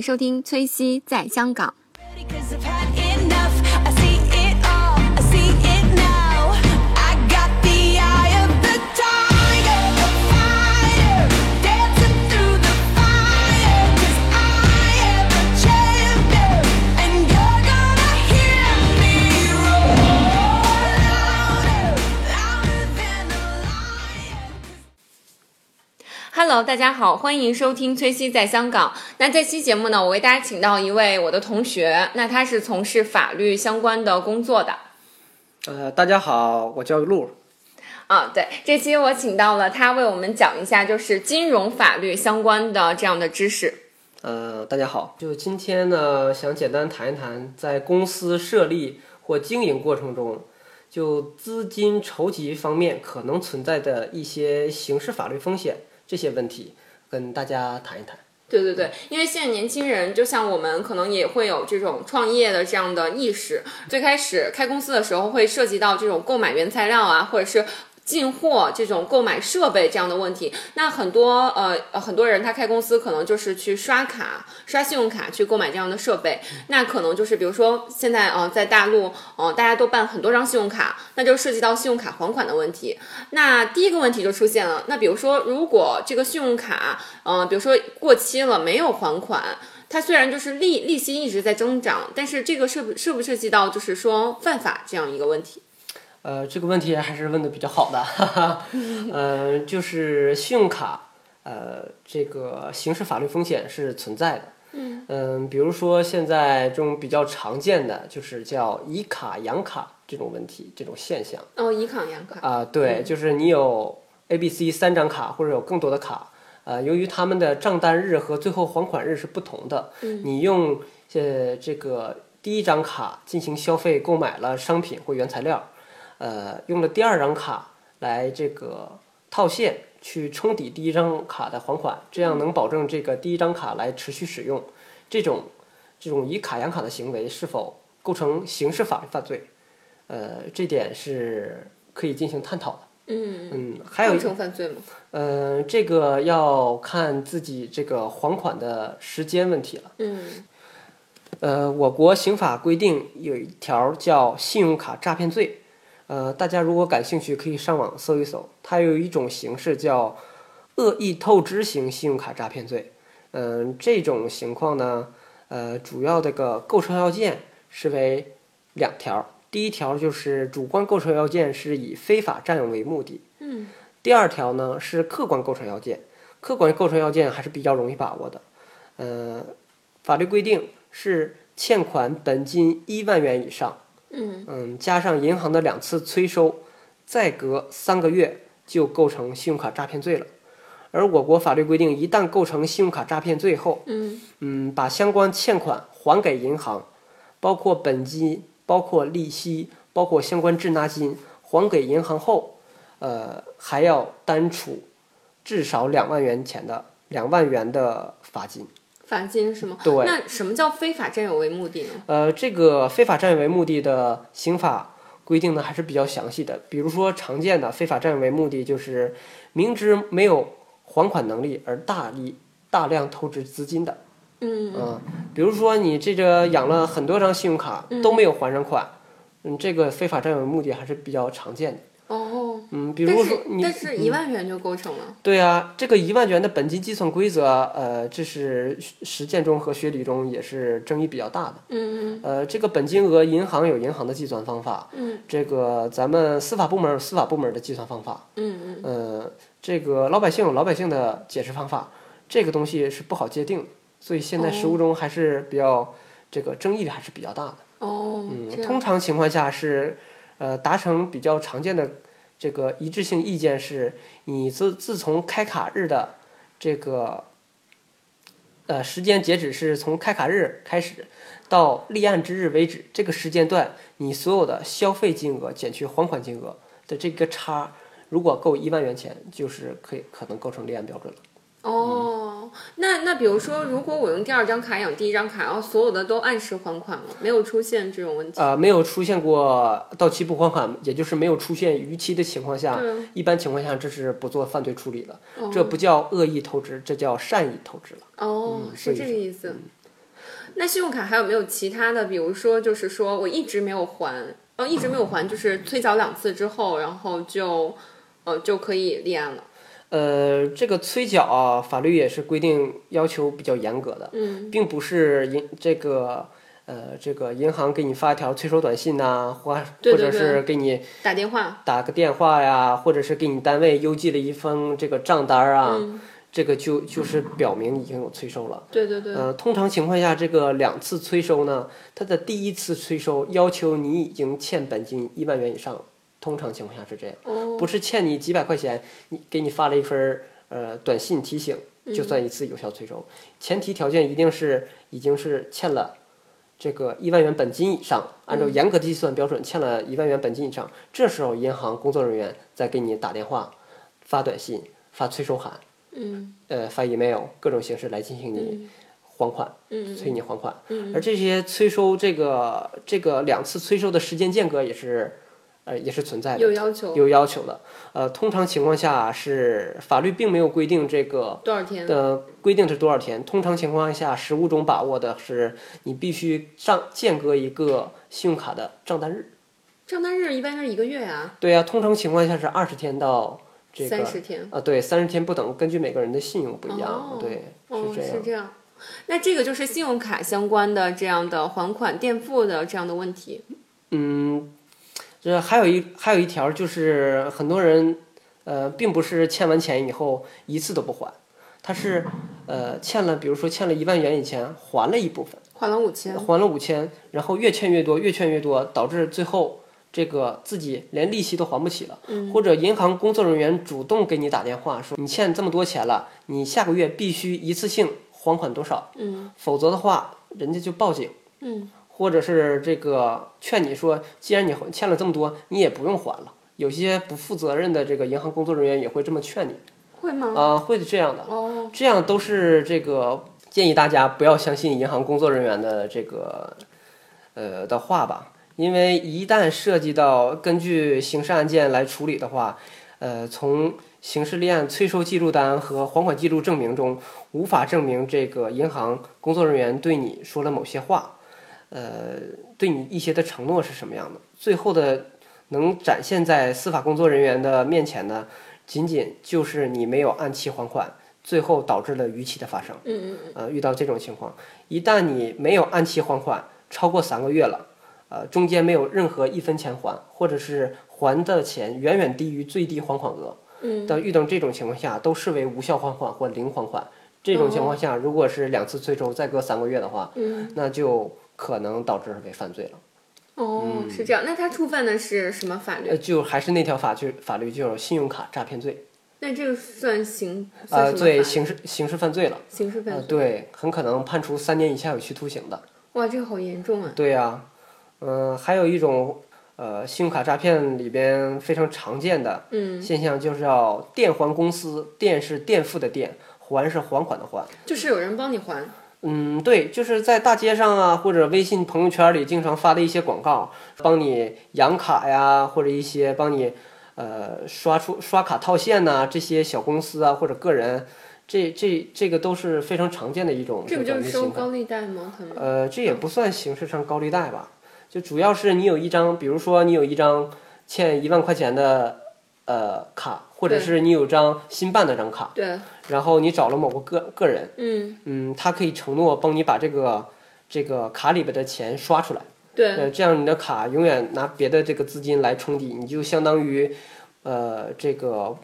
收听崔西在香港。Hello，大家好，欢迎收听崔西在香港。那这期节目呢，我为大家请到一位我的同学，那他是从事法律相关的工作的。呃，大家好，我叫陆。啊，对，这期我请到了他为我们讲一下，就是金融法律相关的这样的知识。呃，大家好，就今天呢，想简单谈一谈在公司设立或经营过程中，就资金筹集方面可能存在的一些刑事法律风险这些问题，跟大家谈一谈。对对对，因为现在年轻人就像我们，可能也会有这种创业的这样的意识。最开始开公司的时候，会涉及到这种购买原材料啊，或者是进货这种购买设备这样的问题。那很多呃呃很多人他开公司可能就是去刷卡、刷信用卡去购买这样的设备。那可能就是比如说现在呃在大陆呃大家都办很多张信用卡，那就涉及到信用卡还款的问题。那第一个问题就出现了，那比如说如果这个信用卡呃比如说过期了没有还款。它虽然就是利利息一直在增长，但是这个涉不涉不涉及到就是说犯法这样一个问题？呃，这个问题还是问的比较好的，哈哈。呃，就是信用卡，呃，这个刑事法律风险是存在的。嗯比如说现在这种比较常见的就是叫以卡养卡这种问题，这种现象。哦，以卡养卡。啊，对，就是你有 A、B、C 三张卡或者有更多的卡，呃，由于他们的账单日和最后还款日是不同的，你用呃这个第一张卡进行消费购买了商品或原材料，呃，用了第二张卡来这个套现去冲抵第一张卡的还款，这样能保证这个第一张卡来持续使用。这种这种以卡养卡的行为是否构成刑事法律犯罪？呃，这点是可以进行探讨的。嗯，嗯，还有构一成犯罪吗？呃，这个要看自己这个还款的时间问题了。嗯呃，我国刑法规定有一条叫信用卡诈骗罪，呃，大家如果感兴趣可以上网搜一搜，它有一种形式叫恶意透支型信用卡诈骗罪。嗯、这种情况呢，呃，主要这个构成要件是为两条，第一条就是主观构成要件是以非法占有为目的，嗯第二条呢是客观构成要件，客观构成要件还是比较容易把握的。呃，法律规定是欠款本金一万元以上，嗯嗯，加上银行的两次催收，再隔三个月就构成信用卡诈骗罪了。而我国法律规定，一旦构成信用卡诈骗罪后，嗯嗯，把相关欠款还给银行，包括本金、包括利息、包括相关滞纳金还给银行后，呃，还要单处至少两万元钱的两万元的罚金。罚金是吗？对那什么叫非法占有为目的呢？呃，这个非法占有为目的的刑法规定呢还是比较详细的。比如说常见的非法占有为目的就是明知没有还款能力而大力大量透支资金的。嗯嗯，比如说你这个养了很多张信用卡都没有还上款，嗯，这个非法占有为目的还是比较常见的。哦，嗯，比如说你但是一万元就构成了。对啊，这个一万元的本金计算规则，呃，这是实践中和学理中也是争议比较大的。嗯呃，这个本金额，银行有银行的计算方法，嗯这个咱们司法部门有司法部门的计算方法，嗯嗯呃，这个老百姓有老百姓的解释方法，这个东西是不好界定，所以现在实务中还是比较这个争议还是比较大的。哦，嗯，通常情况下是，呃，达成比较常见的这个一致性意见是，你自自从开卡日的这个，呃，时间截止是从开卡日开始到立案之日为止，这个时间段你所有的消费金额减去还款金额的这个差，如果够一万元钱，就是可以可能构成立案标准了。哦，那那比如说，如果我用第二张卡养第一张卡，然后所有的都按时还款了，没有出现这种问题。呃，没有出现过到期不还款，也就是没有出现逾期的情况下，一般情况下这是不做犯罪处理的，哦这不叫恶意透支，这叫善意透支了。哦，嗯是这个意思。那信用卡还有没有其他的？比如说，就是说我一直没有还，哦，一直没有还，就是催缴两次之后，然后就，呃，就可以立案了。呃，这个催缴啊，法律也是规定要求比较严格的，嗯，并不是银这个呃这个银行给你发一条催收短信呐、或或者是给你打电话，打个电话呀，或者是给你单位邮寄了一封这个账单儿啊，嗯这个就就是表明已经有催收了。对对对，呃，通常情况下，这个两次催收呢，它的第一次催收要求你已经欠本金一万元以上，通常情况下是这样，哦，不是欠你几百块钱，你给你发了一份儿呃短信提醒，嗯就算一次有效催收。前提条件一定是已经是欠了这个一万元本金以上，按照严格计算标准欠了一万元本金以上，这时候银行工作人员再给你打电话、发短信、发催收函，嗯。呃，发 email 各种形式来进行你还款。嗯。催你还款，嗯而这些催收这个这个两次催收的时间间隔也是，呃，也是存在的，有要求有要求的。呃，通常情况下是法律并没有规定这个多少天？的规定是多少天，通常情况下实务中把握的是你必须上间隔一个信用卡的账单日。账单日一般是一个月啊，对呀、通常情况下是二十天到这个三十天。啊，对，三十天不等，根据每个人的信用不一样，哦对，哦，是这样。是这样。那这个就是信用卡相关的这样的还款垫付的这样的问题。嗯，这还有一还有一条就是很多人呃，并不是欠完钱以后一次都不还，他是呃欠了，比如说欠了一万元以前还了一部分，还了五千，还了五千，然后越欠越多，越欠越多，导致最后这个自己连利息都还不起了，或者银行工作人员主动给你打电话说你欠这么多钱了，你下个月必须一次性还款多少，嗯否则的话人家就报警。嗯，或者是这个劝你说，既然你欠了这么多，你也不用还了。有些不负责任的这个银行工作人员也会这么劝你，会吗？啊、会这样的，哦，这样都是这个建议大家不要相信银行工作人员的这个呃的话吧，因为一旦涉及到根据刑事案件来处理的话，呃，从刑事立案催收记录单和还款记录证明中，无法证明这个银行工作人员对你说了某些话，呃，对你一些的承诺是什么样的，最后的能展现在司法工作人员的面前呢，仅仅就是你没有按期还款，最后导致了逾期的发生。嗯嗯呃，遇到这种情况，一旦你没有按期还款超过三个月了，呃，中间没有任何一分钱还，或者是还的钱远远低于最低还款额，嗯，的遇到这种情况下，都视为无效还款或零还款。这种情况下，如果是两次催收再隔三个月的话，嗯，那就可能导致为犯罪了。哦，是这样。那他触犯的是什么法律？呃，就还是那条法律法律，就是信用卡诈骗罪，那这个算刑？算呃，什么对，刑事刑事犯罪了，呃，刑事犯罪。对，很可能判处三年以下有期徒刑的。哇，这个好严重啊！对呀、嗯、还有一种呃，信用卡诈骗里边非常常见的嗯，现象，就是要电还公司，电是垫付的垫，还是还款的还。就是有人帮你还。嗯，对，就是在大街上啊，或者微信朋友圈里经常发的一些广告，帮你养卡呀，或者一些帮你呃刷出刷卡套现呐、这些小公司啊或者个人，这这这个都是非常常见的一种这不就是收高利贷吗？呃，这也不算形式上高利贷吧，就主要是你有一张，比如说你有一张欠一万块钱的呃卡，或者是你有张新办的张卡，对，然后你找了某个个个人，嗯，嗯，他可以承诺帮你把这个这个卡里边的钱刷出来，对，呃，这样你的卡永远拿别的这个资金来冲抵，你就相当于呃这个。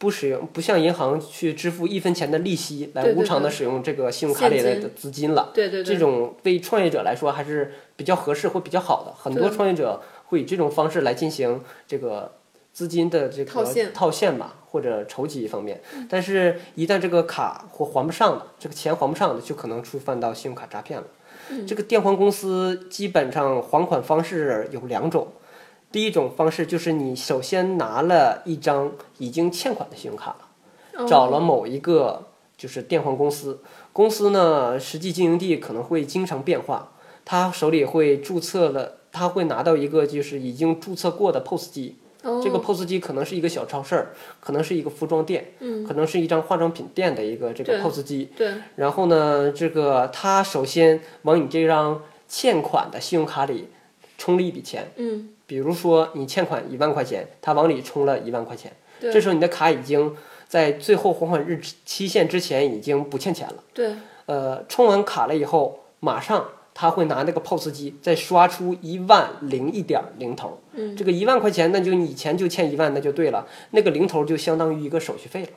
不使用，不向银行去支付一分钱的利息，来无偿的使用这个信用卡里的资金了。对对对，这种对创业者来说还是比较合适或比较好的。很多创业者会以这种方式来进行这个资金的这个套现套现吧，或者筹集方面。但是，一旦这个卡或还不上了，这个钱还不上了，就可能触犯到信用卡诈骗了。这个电还公司基本上还款方式有两种。第一种方式就是你首先拿了一张已经欠款的信用卡了。找了某一个就是电还公司，公司呢实际经营地可能会经常变化，他手里会注册了，他会拿到一个就是已经注册过的 POS 机，哦。这个 POS 机可能是一个小超市儿，可能是一个服装店，嗯，可能是一张化妆品店的一个这个 POS 机。对，然后呢，这个他首先往你这张欠款的信用卡里充了一笔钱，嗯，比如说你欠款一万块钱，他往里充了一万块钱，对。这时候你的卡已经在最后还款日期限之前已经不欠钱了。对，呃，充完卡了以后，马上他会拿那个 POS 机再刷出一万零一点零头。嗯，这个一万块钱，那就你以前就欠一万，那就对了，那个零头就相当于一个手续费了。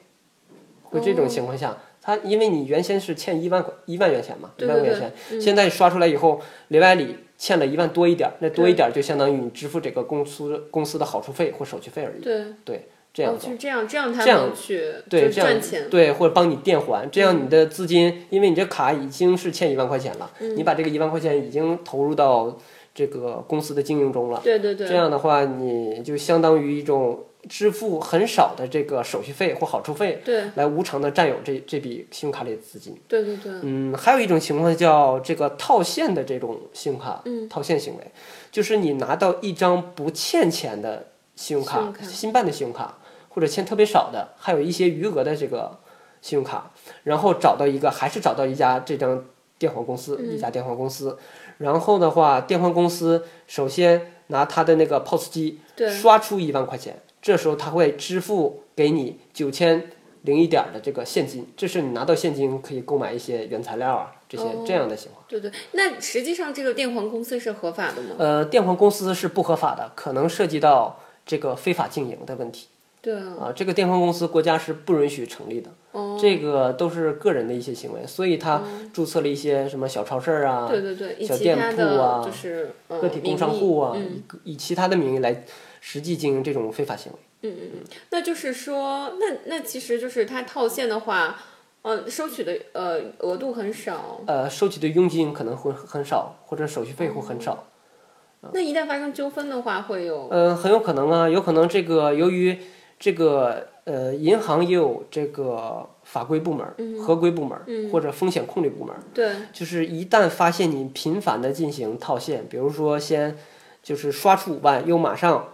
会这种情况下，他因为你原先是欠一万块一万元钱嘛，一万块钱，现在刷出来以后，里外里欠了一万多一点，那多一点就相当于你支付这个公司公司的好处费或手续费而已。对，对，这样哦，做。是这样，这样他去对，这样赚钱。嗯对，或者帮你垫还，这样你的资金，因为你这卡已经是欠一万块钱了，嗯你把这个一万块钱已经投入到这个公司的经营中了，对对对，这样的话，你就相当于一种支付很少的这个手续费或好处费，对来无偿的占有这这笔信用卡里的资金。对对对，嗯，还有一种情况叫这个套现的这种信用卡，嗯套现行为，就是你拿到一张不欠钱的信用卡新办的信用卡，或者欠特别少的，还有一些余额的这个信用卡，然后找到一个，还是找到一家这张电话公司，嗯一家电话公司，然后的话，电话公司首先拿他的那个 POS 机刷出一万块钱，这时候他会支付给你九千零一点儿的这个现金，这是你拿到现金可以购买一些原材料啊这些、哦这样的情况。对对。那实际上这个电环公司是合法的吗？呃，电环公司是不合法的，可能涉及到这个非法经营的问题对啊，啊。这个电环公司国家是不允许成立的，哦，这个都是个人的一些行为，所以他注册了一些什么小超市儿啊、对对对，小店铺啊就是呃个体工商户啊，嗯以以其他的名义来实际经营这种非法行为。嗯嗯嗯那就是说，那那其实就是他套现的话，呃，收取的呃额度很少。呃，收取的佣金可能会很少，或者手续费会很少。那一旦发生纠纷的话，会有呃，很有可能啊，有可能这个由于这个呃，银行也有这个法规部门儿、合规部门儿、或者风险控制部门，对就是一旦发现你频繁的进行套现，比如说先就是刷出五万，又马上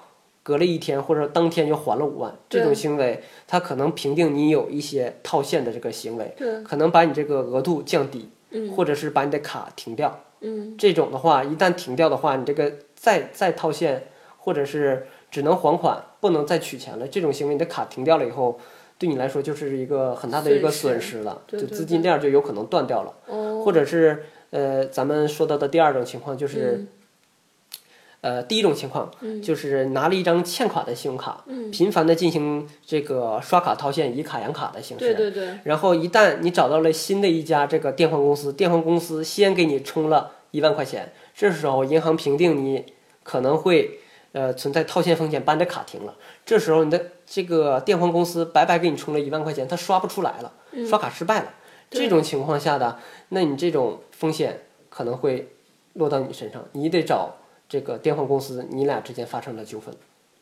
隔了一天或者当天就还了五万，这种行为，它可能评定你有一些套现的这个行为，对可能把你这个额度降低，或者是把你的卡停掉。嗯，这种的话，一旦停掉的话，你这个再再套现，或者是只能还款，不能再取钱了，这种行为，你的卡停掉了以后，对你来说就是一个很大的一个损损失了，就对对资金链就有可能断掉了，哦，或者是呃，咱们说到的第二种情况就是。嗯。呃，第一种情况、就是拿了一张欠款的信用卡，频繁的进行这个刷卡套现，以卡养卡的形式。对对对，然后一旦你找到了新的一家这个电话公司，电话公司先给你充了一万块钱，这时候银行评定你可能会呃存在套现风险，把你的卡停了。这时候你的这个电话公司白白给你充了一万块钱，他刷不出来了，刷卡失败了。这种情况下的，那你这种风险可能会落到你身上，你得找这个电话公司，你俩之间发生了纠纷。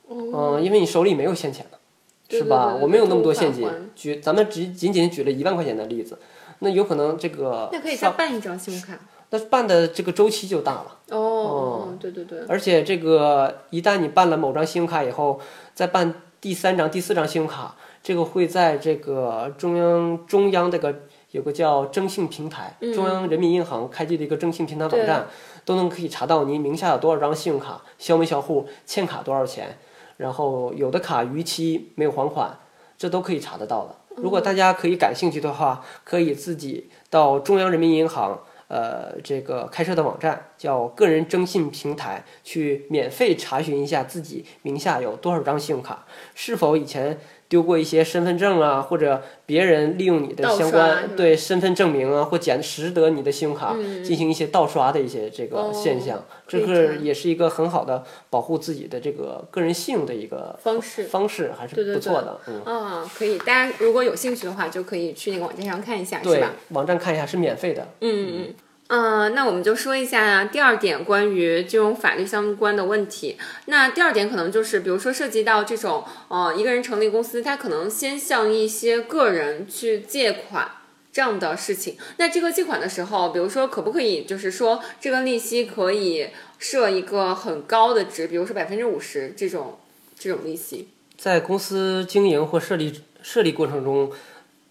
嗯，因为你手里没有现钱了。是吧？我没有那么多现金。举咱们只仅仅举了一万块钱的例子，那有可能这个那可以再办一张信用卡。那办的这个周期就大了，哦哦，对对对，而且这个一旦你办了某张信用卡以后，再办第三张、第四张信用卡，这个会在这个中央中央这个有个叫征信平台，中央人民银行开具的一个征信平台网站，都能可以查到您名下有多少张信用卡，销没销户，欠卡多少钱，然后有的卡逾期没有还款，这都可以查得到的。如果大家可以感兴趣的话，可以自己到中央人民银行。呃，这个开设的网站叫个人征信平台，去免费查询一下自己名下有多少张信用卡，是否以前丢过一些身份证啊，或者别人利用你的相关对身份证明啊，或捡拾得你的信用卡、进行一些盗刷的一些这个哦现象，这个也是一个很好的保护自己的这个个人信用的一个方式方式还是不错的，嗯。啊，可以，大家如果有兴趣的话，就可以去那个网站上看一下，是对吧？，网站看一下是免费的。嗯嗯。嗯，那我们就说一下第二点关于金融法律相关的问题。那第二点可能就是，比如说涉及到这种，呃，一个人成立公司，他可能先向一些个人去借款这样的事情。那这个借款的时候，比如说可不可以，就是说这个利息可以设一个很高的值，比如说百分之五十这种这种利息？在公司经营或设立设立过程中，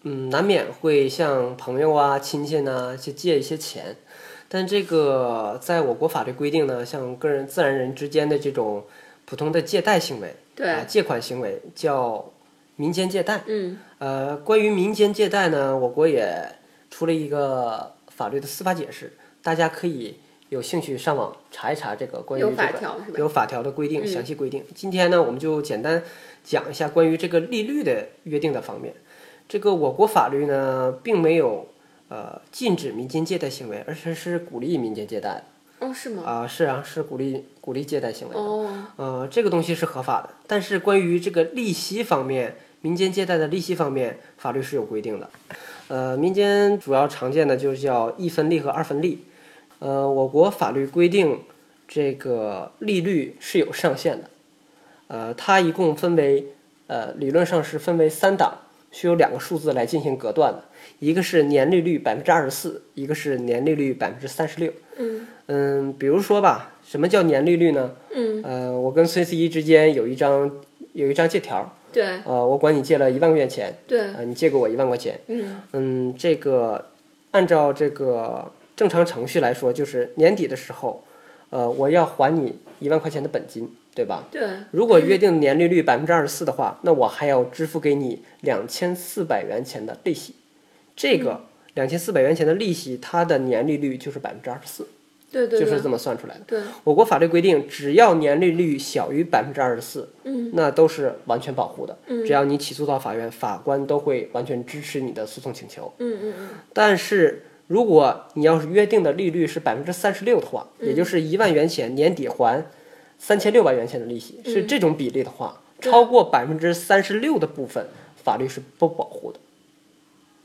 嗯，难免会向朋友啊、亲戚呢去借一些钱，但这个在我国法律规定呢，像个人、自然人之间的这种普通的借贷行为，对啊，借款行为叫民间借贷。嗯呃，关于民间借贷呢，我国也出了一个法律的司法解释，大家可以有兴趣上网查一查这个关于这个？有法条的规定，嗯详细规定。今天呢，我们就简单讲一下关于这个利率的约定的方面。这个我国法律呢，并没有呃禁止民间借贷行为，而且是鼓励民间借贷的哦，是吗？啊、是啊，是鼓励鼓励借贷行为的。哦，呃，这个东西是合法的，但是关于这个利息方面，民间借贷的利息方面，法律是有规定的。呃，民间主要常见的就是叫一分利和二分利。呃，我国法律规定这个利率是有上限的。呃，它一共分为呃，理论上是分为三档，需有两个数字来进行隔断的，一个是年利率百分之二十四，一个是年利率百分之三十六。嗯嗯，比如说吧，什么叫年利率呢？嗯，呃，我跟孙思怡之间有一张有一张借条，对呃，我管你借了一万块钱，对，呃，你借给我一万块钱，嗯嗯，这个按照这个正常程序来说，就是年底的时候，呃，我要还你一万块钱的本金，对吧？对，如果约定年利率百分之二十四的话，那我还要支付给你两千四百元钱的利息，这个两千四百元钱的利息，它的年利率就是百分之二十四，对对对就是这么算出来的。对，我国法律规定，只要年利率小于百分之二十四，嗯，那都是完全保护的。嗯只要你起诉到法院，法官都会完全支持你的诉讼请求。嗯嗯嗯，但是如果你要是约定的利率是百分之三十六的话，嗯也就是一万元钱年底还三千六百元钱的利息，是嗯。这种比例的话，超过百分之三十六的部分，法律是不保护的。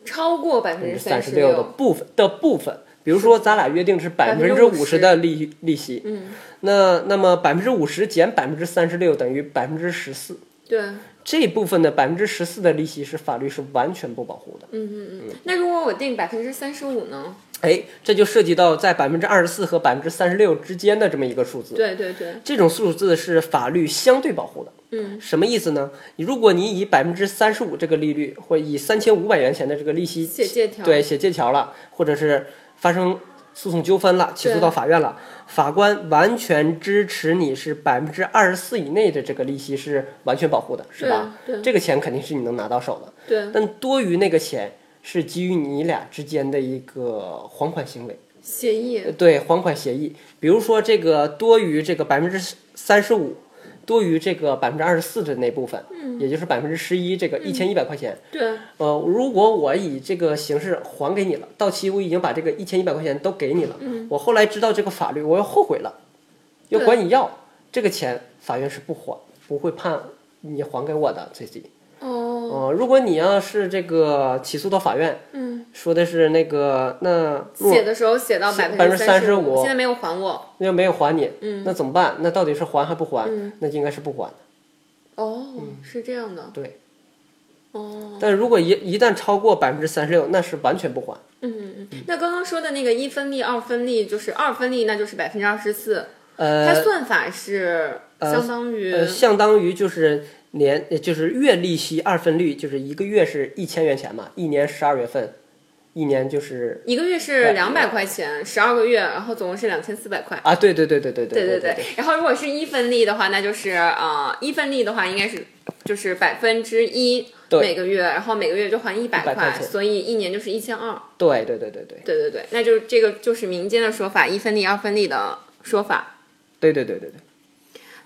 超过百分之三十十六的部分的部分，比如说咱俩约定是百分之五十的利利息，嗯，那那么百分之五十减百分之三十六等于百分之十四，对，这部分的百分之十四的利息是法律是完全不保护的。嗯嗯嗯。那如果我定百分之三十五呢？哎，这就涉及到在百分之二十四和百分之三十六之间的这么一个数字。对对对，这种数字是法律相对保护的。嗯，什么意思呢？如果你以百分之三十五这个利率，或以三千五百元钱的这个利息写借条对，写借条了，或者是发生诉讼纠纷了，起诉到法院了，法官完全支持你是百分之二十四以内的这个利息是完全保护的，是吧？这个钱肯定是你能拿到手的，对，但多余那个钱是基于你俩之间的一个还款行为。协议。呃对还款协议，比如说这个多余这个百分之三十五，多于这个百分之二十四的那部分，嗯。也就是百分之十一，这个一千一百块钱，对。呃，如果我以这个形式还给你了，到期我已经把这个一千一百块钱都给你了，我后来知道这个法律，我又后悔了，要嗯对。管你要这个钱，法院是不还不会判你还给我的，C C。哦，呃，如果你要是这个起诉到法院，嗯，说的是那个那写的时候写到百分之三十35%现在没有还我。那没有还你，嗯那怎么办？那到底是还还不还？嗯那应该是不还的。哦，是这样的。对，哦，但如果一一旦超过百分之三十六，那是完全不还。嗯嗯嗯。那刚刚说的那个一分利、二分利，就是二分利，那就是百分之二十四。呃它呃算法是相当于呃，相当于就是年呃就是月利息二分率，就是一个月是一千元钱嘛，一年十二月份，一年就是一个月是两百块钱，十二个月，然后总共是两千四百块。啊，对对对对对对对对。然后如果是一分利的话，那就是呃一分利的话应该是就是百分之一对每个月，然后每个月就还一百块所以一年就是一千二。对对对对对对对对，那就这个就是民间的说法，一分利、二分利的说法。对对对对对。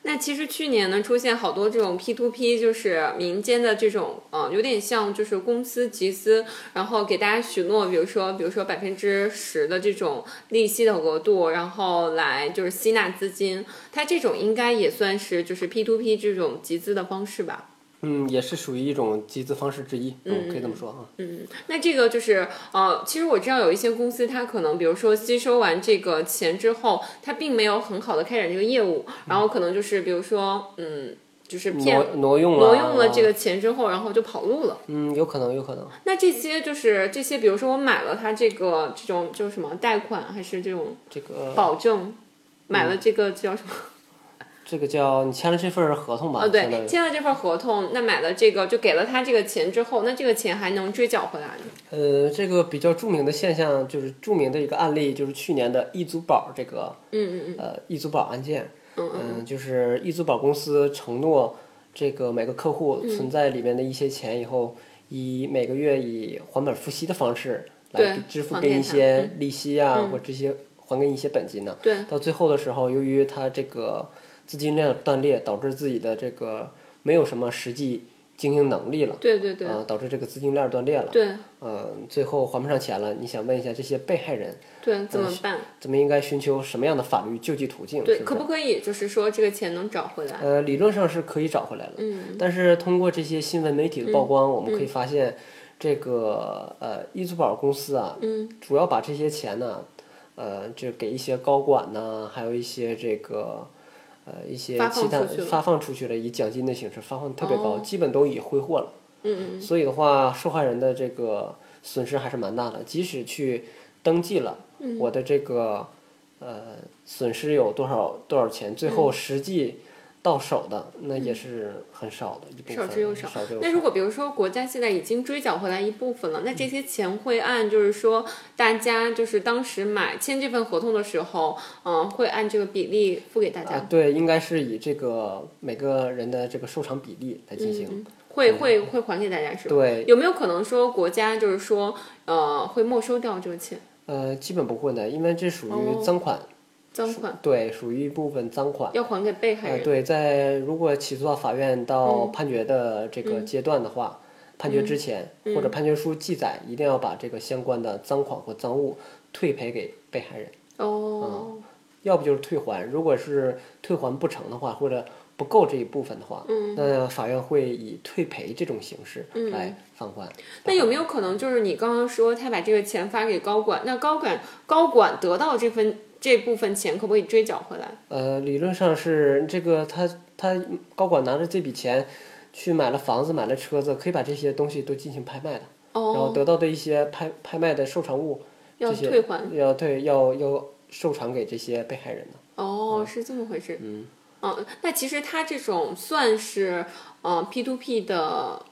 那其实去年呢，出现好多这种 P to P，就是民间的这种，呃，有点像就是公司集资，然后给大家许诺，比如说，比如说百分之十的这种利息的额度，然后来就是吸纳资金，它这种应该也算是就是 P to P 这种集资的方式吧？嗯，也是属于一种集资方式之一，嗯，可以这么说啊。嗯，那这个就是呃，其实我知道有一些公司，它可能比如说吸收完这个钱之后，它并没有很好的开展这个业务，然后可能就是比如说，嗯，就是骗挪挪用了，挪用了这个钱之后，然后就跑路了。嗯，有可能，有可能。那这些就是这些，比如说我买了它这个这种就是什么贷款，还是这种这个保证，买了这个叫什么？这个叫你签了这份合同吧？签了这份合同，那买了这个就给了他这个钱之后，那这个钱还能追缴回来吗？呃，这个比较著名的现象就是著名的一个案例，就是去年的易租宝这个，嗯嗯嗯，呃，易租宝案件，嗯嗯，就是易租宝公司承诺这个每个客户存在里面的一些钱以后，以每个月以还本付息的方式来支付给一些利息啊，嗯或这些还给你一些本金呢。对，到最后的时候，由于他这个资金链断裂，导致自己的这个没有什么实际经营能力了，对对对啊、导致这个资金链断裂了，对呃，最后还不上钱了。你想问一下这些被害人，对，怎么办？咱们应该寻求什么样的法律救济途径？对，是不是可不可以就是说这个钱能找回来？呃，理论上是可以找回来了，嗯但是通过这些新闻媒体的曝光，我们可以发现，这个呃易租宝公司啊，嗯主要把这些钱呢，呃，就给一些高管呐，还有一些这个呃一些其他发放出去了，以奖金的形式发放特别高，哦基本都已挥霍了。嗯嗯所以的话，受害人的这个损失还是蛮大的。即使去登记了，嗯我的这个呃损失有多少多少钱，最嗯后实际到手的那也是很少的一部分，少之又少。那如果比如说国家现在已经追缴回来一部分了，那这些钱会按就是说大家就是当时买签这份合同的时候，嗯、会按这个比例付给大家？啊，对，应该是以这个每个人的这个受偿比例来进行。会会会还给大家是吧？对，有没有可能说国家就是说呃会没收掉这个钱？呃，基本不会的，因为这属哦。于赃款，赃款对，属于一部分赃款。要还给被害呃，人？对，在如果起诉到法院到嗯判决的这个阶段的话，判决之前、嗯或者判决书记载，一定要把这个相关的赃款或赃物退赔给被害人，哦，要不就是退还。如果是退还不成的话，或者不够这一部分的话，嗯那法院会以退赔这种形式来返还。那有没有可能就是你刚刚说他把这个钱发给高管，那高管高管得到这份这部分钱可不可以追缴回来？呃，理论上是这个他他高管拿着这笔钱去买了房子，买了车子，可以把这些东西都进行拍卖的。然后哦，得到的一些拍拍卖的受偿物，要退还。要对要要受偿给这些被害人的。哦，是这么回事。嗯，嗯，那其实它这种算是呃 P to P 的，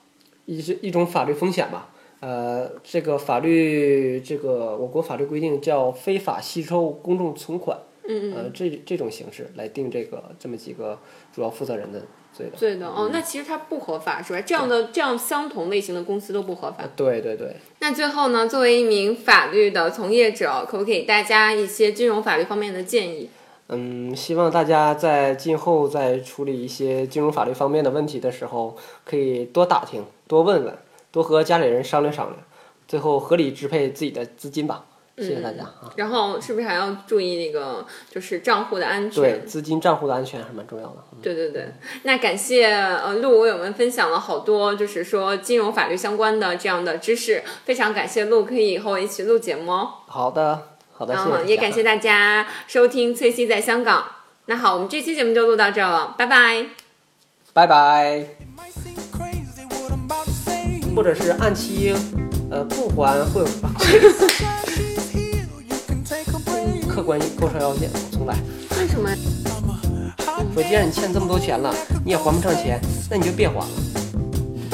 一是一种法律风险吧。呃，这个法律这个我国法律规定叫非法吸收公众存款，嗯嗯，呃，这这种形式来定这个这么几个主要负责人的罪的。罪的。哦，那其实它不合法是吧？这样的这样相同类型的公司都不合法。对对对，那最后呢，作为一名法律的从业者，可不可以给大家一些金融法律方面的建议？嗯，希望大家在今后在处理一些金融法律方面的问题的时候，可以多打听、多问问，多和家里人商量商量，最后合理支配自己的资金吧。谢谢大家啊！然后是不是还要注意那个就是账户的安全？对，资金账户的安全还是蛮重要的。嗯对对对，那感谢呃陆网友们分享了好多就是说金融法律相关的这样的知识，非常感谢陆可以以后一起录节目哦。好的，好的，谢谢嗯，也感谢大家收听崔西在香港。那好，我们这期节目就录到这儿了，拜拜。拜拜。或者是按期呃不还会有 break. 客观构成要件。重来，为什么说既然你欠这么多钱了，你也还不上钱，那你就别还了。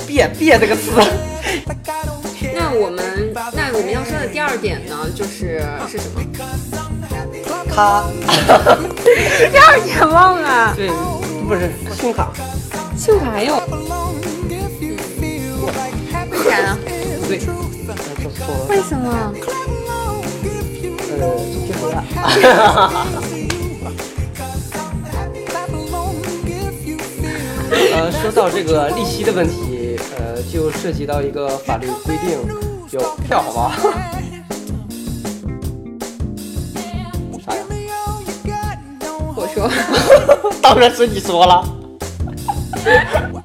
别别这个词。那我们那我们要说的第二点呢，就是是什么咔，第二点忘了，对，不是信用卡，信用卡还有当然啊，对。呃，说错了，为什么？呃，骗不了。呃，说到这个利息的问题，呃，就涉及到一个法律规定，有票，好吧？啥呀？我说 当然是你说了。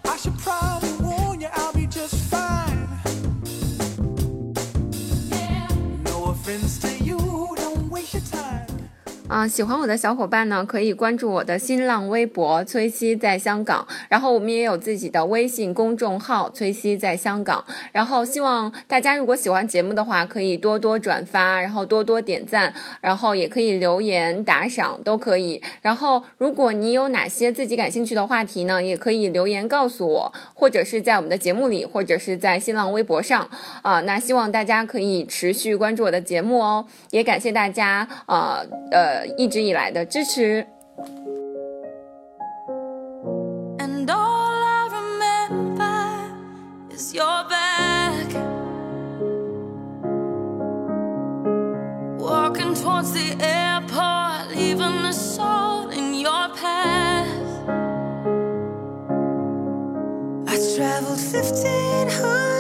喜欢我的小伙伴呢，可以关注我的新浪微博“崔西在香港”，然后我们也有自己的微信公众号“崔西在香港”。然后希望大家如果喜欢节目的话，可以多多转发，然后多多点赞，然后也可以留言打赏，都可以。然后如果你有哪些自己感兴趣的话题呢，也可以留言告诉我，或者是在我们的节目里，或者是在新浪微博上啊、那希望大家可以持续关注我的节目哦，也感谢大家呃呃 一直以来的支持。 And all I remember is your back. Walking towards the airport, leaving a soul in your path. I traveled 1500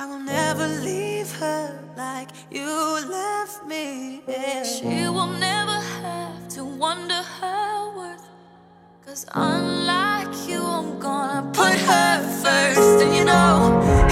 I will never leave her like you left me. yeah. She will never have to wonder her worth. Cause unlike you, I'm gonna put her first. And you know,